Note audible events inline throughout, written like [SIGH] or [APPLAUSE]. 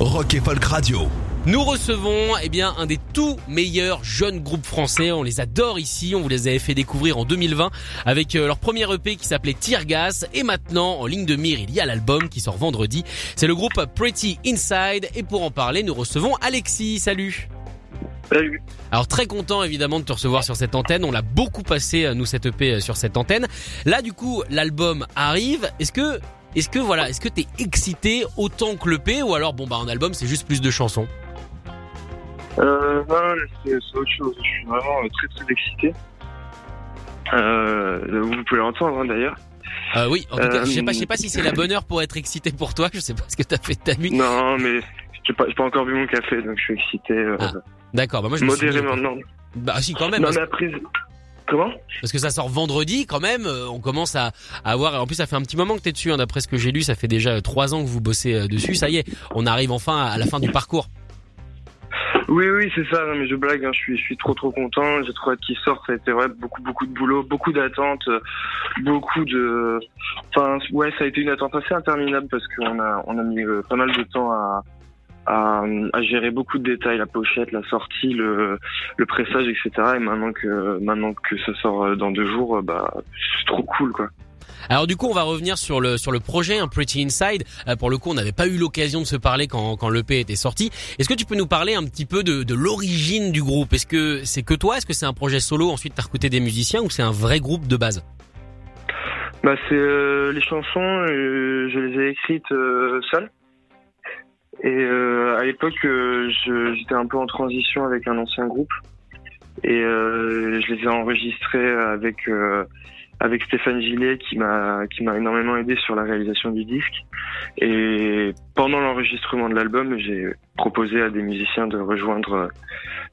Rock et Folk Radio. Nous recevons eh bien un des tout meilleurs jeunes groupes français. On les adore ici. On vous les avait fait découvrir en 2020 avec euh, leur premier EP qui s'appelait Tear Gas. Et maintenant, en ligne de mire, il y a l'album qui sort vendredi. C'est le groupe Pretty Inside. Et pour en parler, nous recevons Alexis. Salut. Salut. Alors très content évidemment de te recevoir sur cette antenne. On l'a beaucoup passé euh, nous cette EP euh, sur cette antenne. Là du coup l'album arrive. Est-ce que est-ce que voilà est-ce que t'es excité autant que l'EP ou alors bon bah en album c'est juste plus de chansons? Euh, non, c'est autre chose. Je suis vraiment euh, très très excité. Euh, vous pouvez l'entendre hein, d'ailleurs. Euh, oui, en tout cas, Euh, je sais pas, je sais pas si c'est la bonne heure pour être excité pour toi. Je sais pas ce que t'as fait de ta nuit. Non, mais j'ai pas, pas encore bu mon café, donc je suis excité. Euh, Ah, D'accord, bah moi je me suis dit- modérément, non. Bah si quand même. Non, parce- mais après, comment? Parce que ça sort vendredi quand même, euh, on commence à, à avoir. En plus, ça fait un petit moment que t'es dessus. Hein, D'après ce que j'ai lu, ça fait déjà euh, trois ans que vous bossez euh, dessus. Ça y est, on arrive enfin à la fin du parcours. Oui, oui, c'est ça. Non, mais je blague. Hein, je suis, je suis trop, trop content. J'ai trop hâte qu'il sorte. Ça a été vrai, beaucoup, beaucoup de boulot, beaucoup d'attentes, beaucoup de. Enfin, ouais, ça a été une attente assez interminable parce qu'on a, on a mis euh, pas mal de temps à, à, à gérer beaucoup de détails, la pochette, la sortie, le, le pressage, etc. Et maintenant que, maintenant que ça sort euh, dans deux jours, euh, bah, c'est trop cool, quoi. Alors du coup, on va revenir sur le sur le projet, un Pretty Inside. Euh, pour le coup, on n'avait pas eu l'occasion de se parler quand quand l'EP était sorti. Est-ce que tu peux nous parler un petit peu de de l'origine du groupe? Est-ce que c'est que toi? Est-ce que c'est un projet solo? Ensuite, t'as recruté des musiciens ou c'est un vrai groupe de base? Bah, c'est euh, les chansons, euh, je les ai écrites euh, seul. Et euh, à l'époque, euh, j'étais un peu en transition avec un ancien groupe. Et euh, je les ai enregistrées avec euh, avec Stéphane Gillet qui m'a qui m'a énormément aidé sur la réalisation du disque. Et pendant l'enregistrement de l'album, j'ai proposé à des musiciens de rejoindre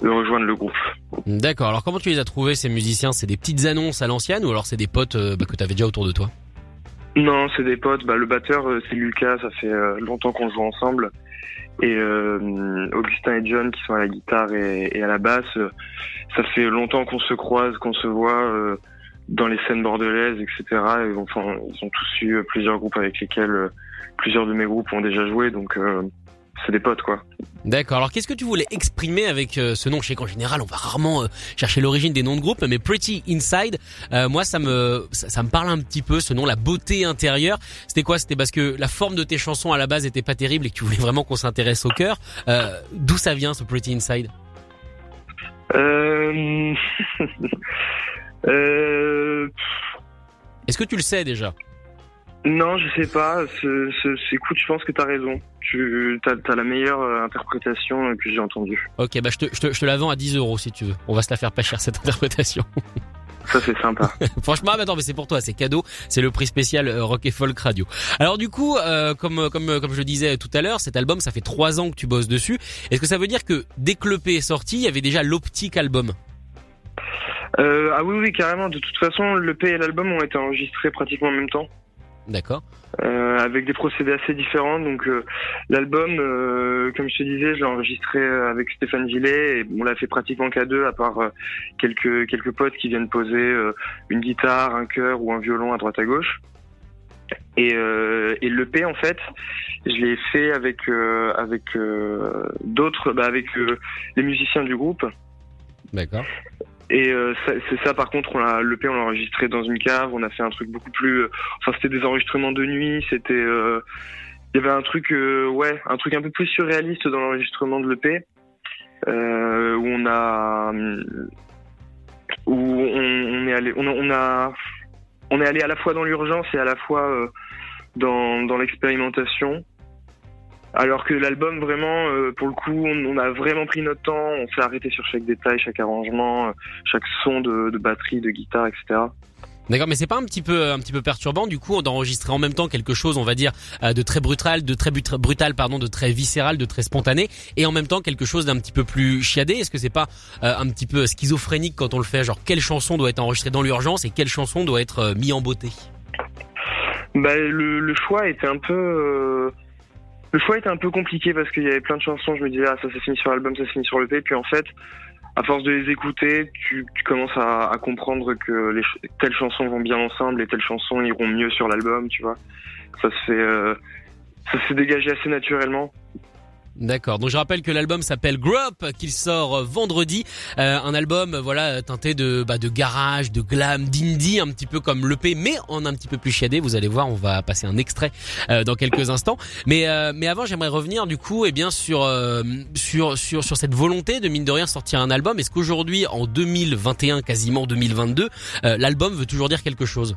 de rejoindre le groupe. D'accord. Alors comment tu les as trouvés ces musiciens? C'est des petites annonces à l'ancienne ou alors c'est des potes euh, bah, que t'avais déjà autour de toi? Non, c'est des potes. Bah, le batteur, euh, c'est Lucas. Ça fait longtemps qu'on joue ensemble. Et euh, Augustin et John, qui sont à la guitare et, à la basse, euh, ça fait longtemps qu'on se croise, qu'on se voit euh, dans les scènes bordelaises, etc. Et, enfin, ils ont tous eu plusieurs groupes avec lesquels euh, plusieurs de mes groupes ont déjà joué. Donc, c'est des potes, quoi. D'accord. Alors qu'est-ce que tu voulais exprimer avec euh, ce nom? Je sais qu'en général, on va rarement euh, chercher l'origine des noms de groupes, mais Pretty Inside, euh, moi ça me ça, ça me parle un petit peu ce nom, la beauté intérieure. C'était quoi? C'était parce que la forme de tes chansons à la base était pas terrible et que tu voulais vraiment qu'on s'intéresse au cœur. D'où ça vient ce Pretty Inside? Euh... [LAUGHS] euh... Est-ce que tu le sais déjà? Non, je sais pas. C'est- c'est- c'est- Écoute, je pense que t'as raison. Tu as, as la meilleure euh, interprétation euh, que j'ai entendue. Ok, bah je te, je te je te la vends à 10 euros si tu veux. On va se la faire pas cher cette [LAUGHS] interprétation. Ça, c'est sympa. [LAUGHS] Franchement, ah, bah attends, mais c'est pour toi, c'est cadeau, c'est le prix spécial euh, Rock et Folk Radio. Alors du coup, euh, comme comme comme je le disais tout à l'heure, cet album, ça fait trois ans que tu bosses dessus. Est-ce que ça veut dire que dès que l'EP est sorti, il y avait déjà l'optique album? Euh, ah oui, oui, carrément. De toute façon, le P et l'album ont été enregistrés pratiquement en même temps, D'accord. euh, avec des procédés assez différents. Donc, euh, l'album, euh, comme je te disais, je l'ai enregistré avec Stéphane Gillet et on l'a fait pratiquement qu'à deux, à part quelques quelques potes qui viennent poser une guitare, un chœur ou un violon à droite à gauche. Et, et le P, en fait, je l'ai fait avec avec d'autres, bah, avec les musiciens du groupe. D'accord. Et euh, c'est ça, par contre, on l'a, le P, on l'a enregistré dans une cave. On a fait un truc beaucoup plus. euh, Enfin, c'était des enregistrements de nuit. C'était. euh, Il y avait un truc, euh, ouais, un truc un peu plus surréaliste dans l'enregistrement de l'EP, euh, où on a, où on, est allé, on a, on a, on est allé à la fois dans l'urgence et à la fois dans, dans l'expérimentation. Alors que l'album, vraiment, euh, pour le coup, on, on a vraiment pris notre temps. On s'est arrêté sur chaque détail, chaque arrangement, euh, chaque son de, de batterie, de guitare, etc. D'accord, mais c'est pas un petit peu un petit peu perturbant du coup d'enregistrer en même temps quelque chose, on va dire, euh, de très brutal, de très brutal, pardon, de très viscéral, de très spontané, et en même temps quelque chose d'un petit peu plus chiadé? Est-ce que c'est pas euh, un petit peu schizophrénique quand on le fait? Genre quelle chanson doit être enregistrée dans l'urgence et quelle chanson doit être euh, mis en beauté? Bah le, le, choix était un peu le choix était un peu compliqué parce qu'il y avait plein de chansons. Je me disais ah ça s'est fini sur l'album, ça s'est fini sur le P. Puis en fait à force de les écouter, tu, commences à, comprendre que les, telles chansons vont bien ensemble et telles chansons iront mieux sur l'album, tu vois. Ça euh, ça s'est dégagé assez naturellement. D'accord. Donc je rappelle que l'album s'appelle Grow Up, qu'il sort euh, vendredi. Euh, un album, euh, voilà, teinté de bah, de garage, de glam, d'indie, un petit peu comme l'EP, mais en un petit peu plus chiadé. Vous allez voir, on va passer un extrait dans quelques instants. Mais mais avant, j'aimerais revenir du coup, et eh bien sur sur sur sur cette volonté de mine de rien sortir un album. Est-ce qu'aujourd'hui, en 2021, quasiment 2022, l'album veut toujours dire quelque chose?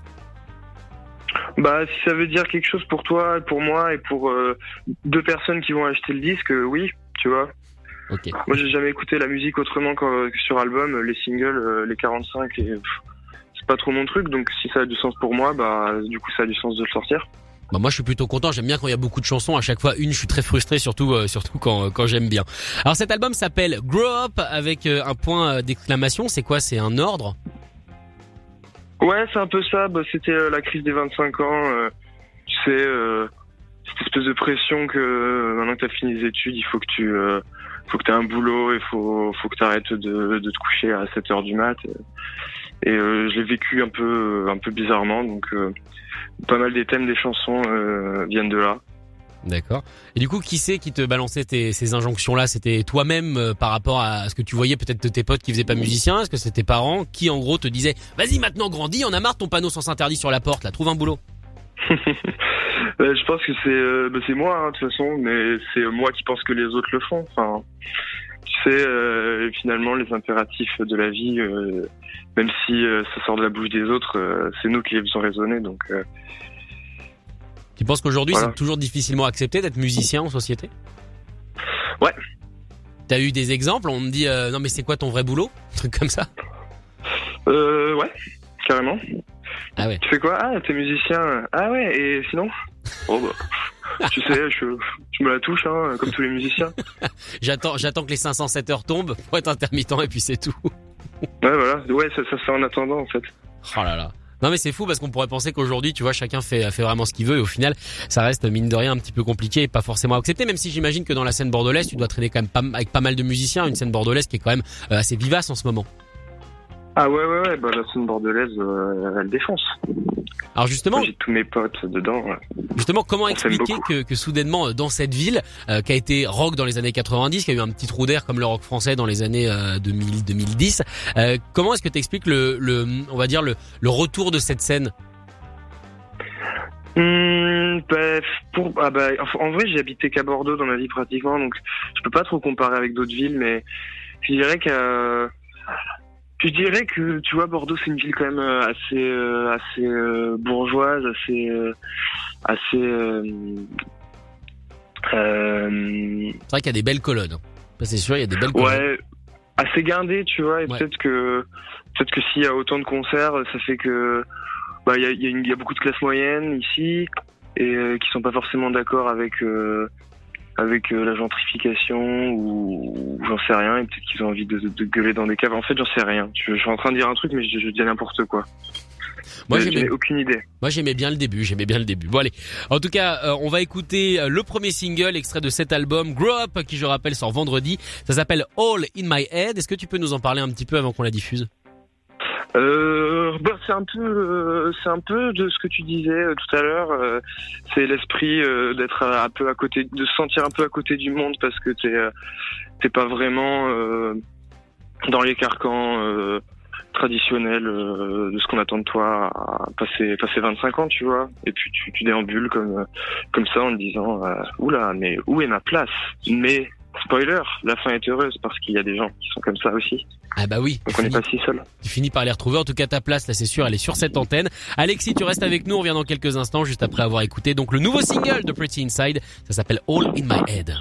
Bah, si ça veut dire quelque chose pour toi, pour moi et pour euh, deux personnes qui vont acheter le disque, euh, oui, tu vois. Okay. Moi, j'ai jamais écouté la musique autrement que sur album, les singles, euh, les 45, et c'est pas trop mon truc. Donc, si ça a du sens pour moi, bah, du coup, ça a du sens de le sortir. Bah moi je suis plutôt content, j'aime bien quand il y a beaucoup de chansons, à chaque fois une, je suis très frustré surtout surtout quand quand j'aime bien. Alors cet album s'appelle Grow Up avec un point d'exclamation, c'est quoi? C'est un ordre? Ouais, c'est un peu ça. Bah, c'était euh, la crise des 25 ans. Euh, tu sais, euh, cette espèce de pression que maintenant que tu as fini les études, il faut que tu faut que tu aies un boulot, il faut, faut que tu arrêtes de, de te coucher à 7 heures du mat. Et, euh, je l'ai vécu un peu, un peu bizarrement. Donc, pas mal des thèmes des chansons viennent de là. D'accord. Et du coup, qui c'est qui te balançait ces injonctions-là? C'était toi-même euh, par rapport à ce que tu voyais peut-être de tes potes qui faisaient pas musiciens Est-ce que c'était tes parents qui, en gros, te disaient Vas-y, maintenant grandis, on a marre ton panneau sans interdit sur la porte, là, trouve un boulot [LAUGHS] euh, Je pense que c'est euh, c'est moi, hein, de toute façon, mais c'est moi qui pense que les autres le font. Enfin, tu sais, finalement, les impératifs de la vie, même si ça sort de la bouche des autres, c'est nous qui les faisons résonner, donc... Tu penses qu'aujourd'hui c'est toujours difficilement accepté d'être musicien en société? Ouais. T'as eu des exemples? On me dit euh, non mais c'est quoi ton vrai boulot? Un truc comme ça? Euh ouais, carrément. Ah ouais. Tu fais quoi? Ah t'es musicien. Ah ouais et sinon? Oh bah. [LAUGHS] tu sais, je, je, me la touche, hein, comme tous les musiciens. [LAUGHS] j'attends, j'attends que les 507 heures tombent pour être intermittent et puis c'est tout. ouais, voilà. Ouais, ça, ça fait en attendant, en fait. Oh là là. Non mais c'est fou parce qu'on pourrait penser qu'aujourd'hui, tu vois, chacun fait fait vraiment ce qu'il veut et au final, ça reste mine de rien un petit peu compliqué et pas forcément accepté. Même si j'imagine que dans la scène bordelaise, tu dois traîner quand même pas, avec pas mal de musiciens, une scène bordelaise qui est quand même euh, assez vivace en ce moment. Ah ouais ouais ouais, bah la scène bordelaise, euh, elle défonce. Alors justement, j'ai tous mes potes dedans. Justement, comment expliquer que, que, soudainement euh, dans cette ville euh, qui a été rock dans les années 90, qui a eu un petit trou d'air comme le rock français dans les années 2000 2010, comment est-ce que tu expliques le, le, on va dire le, le retour de cette scène? Mmh, bah, pour, ah bah, en vrai, j'ai habité qu'à Bordeaux dans ma vie pratiquement, donc je peux pas trop comparer avec d'autres villes, mais je dirais que je dirais que tu vois Bordeaux c'est une ville quand même euh, assez euh, assez euh, bourgeoise, assez assez. c'est vrai qu'il y a des belles colonnes. Hein. C'est sûr, il y a des belles colonnes. Ouais, assez guindé, tu vois. Et peut-être que peut-être que s'il y a autant de concerts, ça fait que bah il y a, y, a y a, beaucoup de classes moyennes ici et qui sont pas forcément d'accord avec avec euh, la gentrification ou, j'en sais rien et peut-être qu'ils ont envie de, de, gueuler dans des caves. En fait, j'en sais rien. Je, suis en train de dire un truc, mais je, je dis n'importe quoi. Moi, j'aimais aucune idée. Moi, j'aimais bien le début. J'aimais bien le début. Bon, allez. En tout cas, euh, on va écouter euh, le premier single extrait de cet album, Grow Up, qui je rappelle sort vendredi. Ça s'appelle All in My Head. Est-ce que tu peux nous en parler un petit peu avant qu'on la diffuse? Euh, bah, c'est un peu, euh, c'est un peu de ce que tu disais euh, tout à l'heure. Euh, c'est l'esprit d'être un peu à côté, de se sentir un peu à côté du monde parce que t'es, t'es pas vraiment dans les carcans traditionnels de ce qu'on attend de toi à passer, passer 25 ans, tu vois. Et puis tu, tu déambules comme, comme ça en te disant, oula, mais où est ma place? Mais spoiler, la fin est heureuse parce qu'il y a des gens qui sont comme ça aussi. Ah bah oui. Donc on n'est pas si seul. Tu finis par les retrouver. En tout cas, ta place, là, c'est sûr, elle est sur cette antenne. Alexis, tu restes avec nous. On revient dans quelques instants, juste après avoir écouté donc le nouveau single de Pretty Inside. Ça s'appelle All in My Head.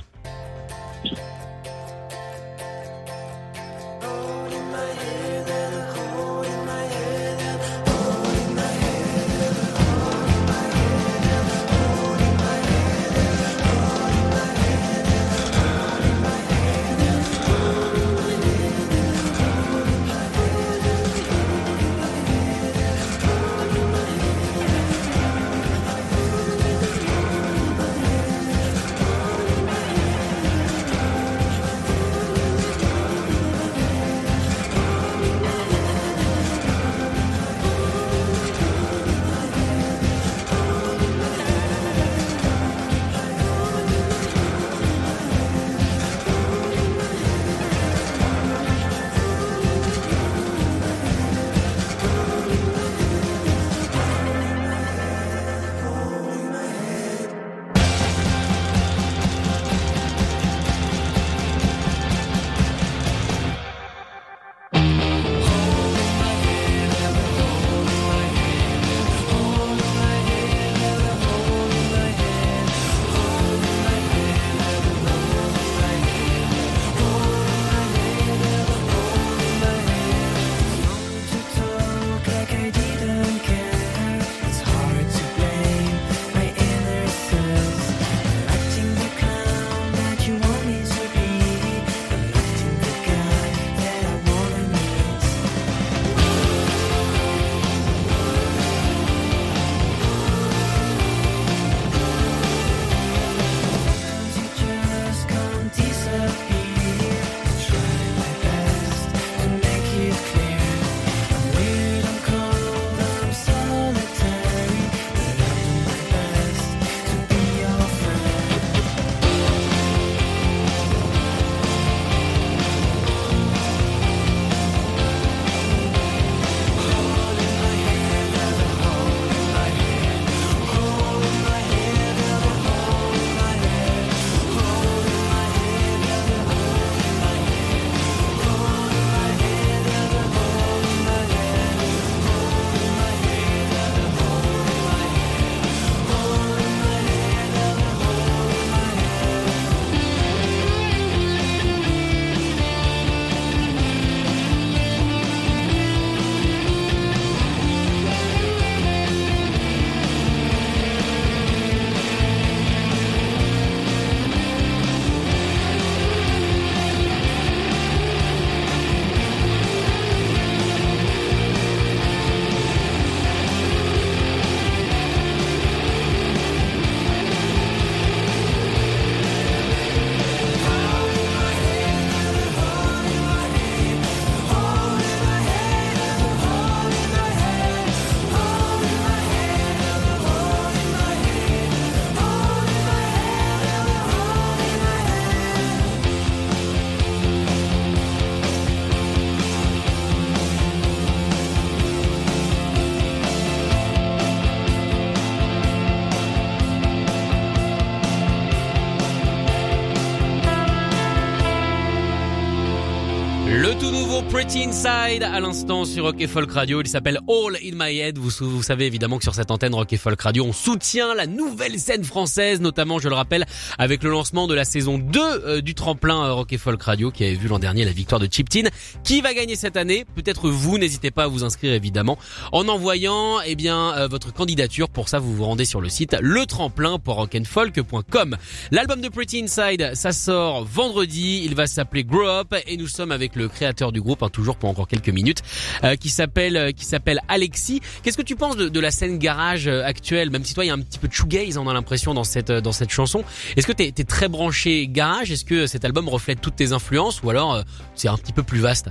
Le tout Pretty Inside à l'instant sur Rock et Folk Radio. Il s'appelle All in My Head. Vous, vous savez évidemment que sur cette antenne Rock et Folk Radio, on soutient la nouvelle scène française, notamment, je le rappelle, avec le lancement de la saison 2 euh, du tremplin euh, Rock et Folk Radio qui avait vu l'an dernier la victoire de Chip Tin. Qui va gagner cette année? Peut-être vous. N'hésitez pas à vous inscrire évidemment en envoyant eh bien euh, votre candidature. Pour ça, vous vous rendez sur le site letremplin.rockandfolk.com. L'album de Pretty Inside, ça sort vendredi. Il va s'appeler Grow Up et nous sommes avec le créateur du groupe, hein, toujours pour encore quelques minutes, euh, qui s'appelle euh, qui s'appelle Alexis. Qu'est-ce que tu penses de, la scène garage euh, actuelle? Même si toi, il y a un petit peu de shoegaze, on a l'impression dans cette dans cette chanson. Est-ce que t'es es très branché garage? Est-ce que cet album reflète toutes tes influences? Ou alors c'est un petit peu plus vaste?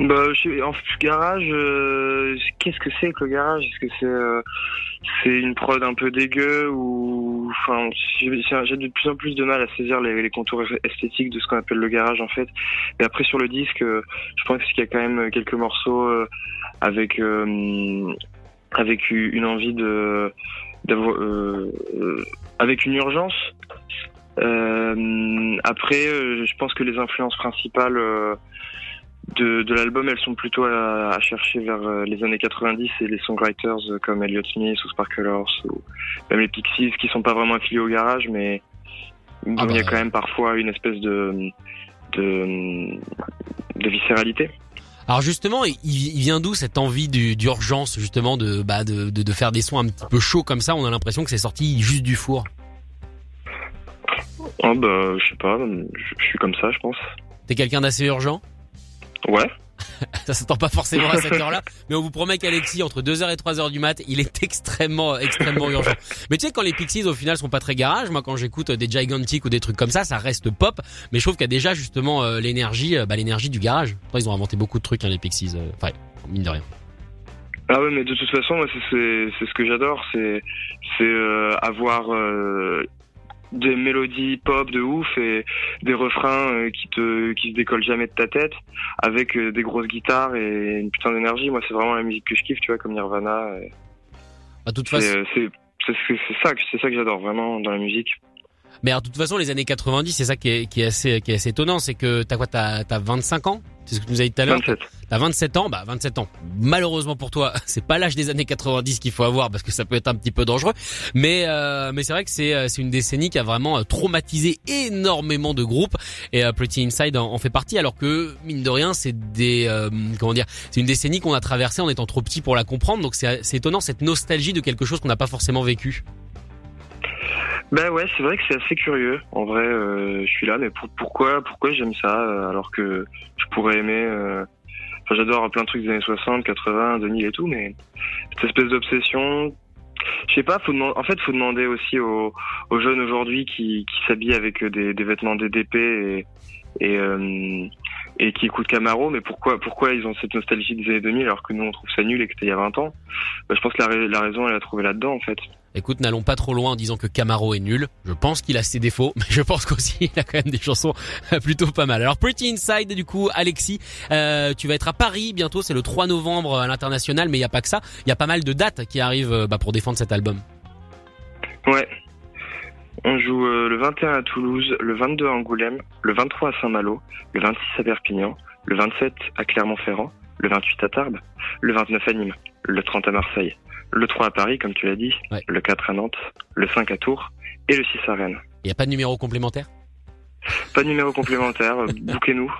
Bah, je, en garage, qu'est-ce que c'est que le garage? Est-ce que c'est c'est une prod un peu dégueu ou enfin, j'ai de plus en plus de mal à saisir les, contours esthétiques de ce qu'on appelle le garage en fait. Et après sur le disque, euh, je pense qu'il y a quand même quelques morceaux euh, avec euh, avec une envie de d'avoir avec une urgence. après, je pense que les influences principales de, de l'album, elles sont plutôt à, chercher vers euh, les années 90 et les songwriters euh, comme Elliott Smith ou Sparklers ou même les Pixies qui sont pas vraiment affiliés au garage, mais ah il y a bah. quand même parfois une espèce de de, de viscéralité. Alors justement, il, vient d'où cette envie d'urgence justement de, bah de, de, de faire des sons un petit peu chauds comme ça? On a l'impression que c'est sorti juste du four. Oh bah je sais pas, je suis comme ça je pense. T'es quelqu'un d'assez urgent? Ouais. [LAUGHS] ça s'attend pas forcément à cette [LAUGHS] heure-là, mais on vous promet qu'Alexis, entre 2h et 3h du mat, il est extrêmement, extrêmement urgent. Mais tu sais, quand les Pixies, au final, sont pas très garage, moi, quand j'écoute des Gigantic ou des trucs comme ça, ça reste pop, mais je trouve qu'il y a déjà, justement, euh, l'énergie, euh, bah, l'énergie du garage. Après, ils ont inventé beaucoup de trucs, hein, les Pixies, euh, enfin, mine de rien. Ah ouais, mais de toute façon, c'est ce que j'adore, c'est c'est avoir des mélodies pop de ouf et des refrains euh, qui te qui se décollent jamais de ta tête avec euh, des grosses guitares et une putain d'énergie. Moi c'est vraiment la musique que je kiffe tu vois comme Nirvana et... à toute façon c'est c'est ça c'est ça que j'adore vraiment dans la musique. Mais de toute façon les années 90 c'est ça qui est, qui est assez qui est assez étonnant c'est que t'as quoi t'as as 25 ans? C'est ce que tu nous as dit tout à l'heure. T'as 27 ans, bah 27 ans. Malheureusement pour toi, [LAUGHS] c'est pas l'âge des années 90 qu'il faut avoir parce que ça peut être un petit peu dangereux. Mais euh, mais c'est vrai que c'est euh, c'est une décennie qui a vraiment euh, traumatisé énormément de groupes et Pretty Inside en, fait partie. Alors que mine de rien, c'est des comment dire, c'est une décennie qu'on a traversée en étant trop petit pour la comprendre. Donc c'est c'est étonnant cette nostalgie de quelque chose qu'on n'a pas forcément vécu. Ben ouais, c'est vrai que c'est assez curieux. En vrai, euh, je suis là, mais pourquoi, pourquoi j'aime ça euh, alors que je pourrais aimer. Euh, enfin, j'adore plein de trucs des années 60, 80, 2000 et tout, mais cette espèce d'obsession. Je sais pas. Faut en fait, faut demander aussi aux, aux jeunes aujourd'hui qui, qui s'habillent avec des, des vêtements DDP et et, et qui écoutent Camaro, mais pourquoi pourquoi ils ont cette nostalgie des années 2000 alors que nous on trouve ça nul et que c'était il y a 20 ans? Ben, Je pense que la, la raison elle a trouvé là-dedans en fait. Écoute, n'allons pas trop loin en disant que Camaro est nul. Je pense qu'il a ses défauts, [LAUGHS] mais je pense qu'aussi il a quand même des chansons [LAUGHS] plutôt pas mal. Alors Pretty Inside, du coup, Alexis, euh, tu vas être à Paris bientôt, c'est le 3 novembre à l'international, mais il y a pas que ça. Il y a pas mal de dates qui arrivent euh, bah, pour défendre cet album. Ouais. On joue euh, le 21 à Toulouse, le 22 à Angoulême, le 23 à Saint-Malo, le 26 à Perpignan, le 27 à Clermont-Ferrand, le 28 à Tarbes, le 29 à Nîmes, le 30 à Marseille, le 3 à Paris, comme tu l'as dit, le 4 à Nantes, le 5 à Tours et le 6 à Rennes. Il n'y a pas de numéro complémentaire? Pas de numéro complémentaire, [LAUGHS] bouquez-nous.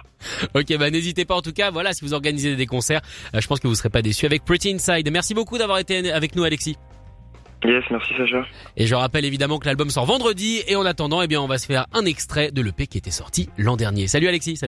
Ok, bah n'hésitez pas en tout cas, voilà, si vous organisez des concerts, euh, je pense que vous serez pas déçus avec Pretty Inside. Merci beaucoup d'avoir été avec nous Alexis. Yes, merci Sacha. Et je rappelle évidemment que l'album sort vendredi et en attendant, eh bien on va se faire un extrait de l'EP qui était sorti l'an dernier. Salut Alexis.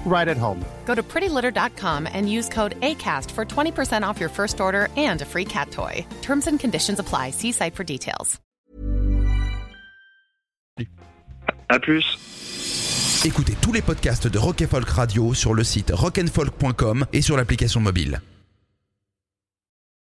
right at home. Go to prettylitter.com and use code ACAST for 20% off your first order and a free cat toy. Terms and conditions apply. See site for details. À plus. Écoutez tous les podcasts de Rock Folk Radio sur le site rockandfolk.com et sur l'application mobile.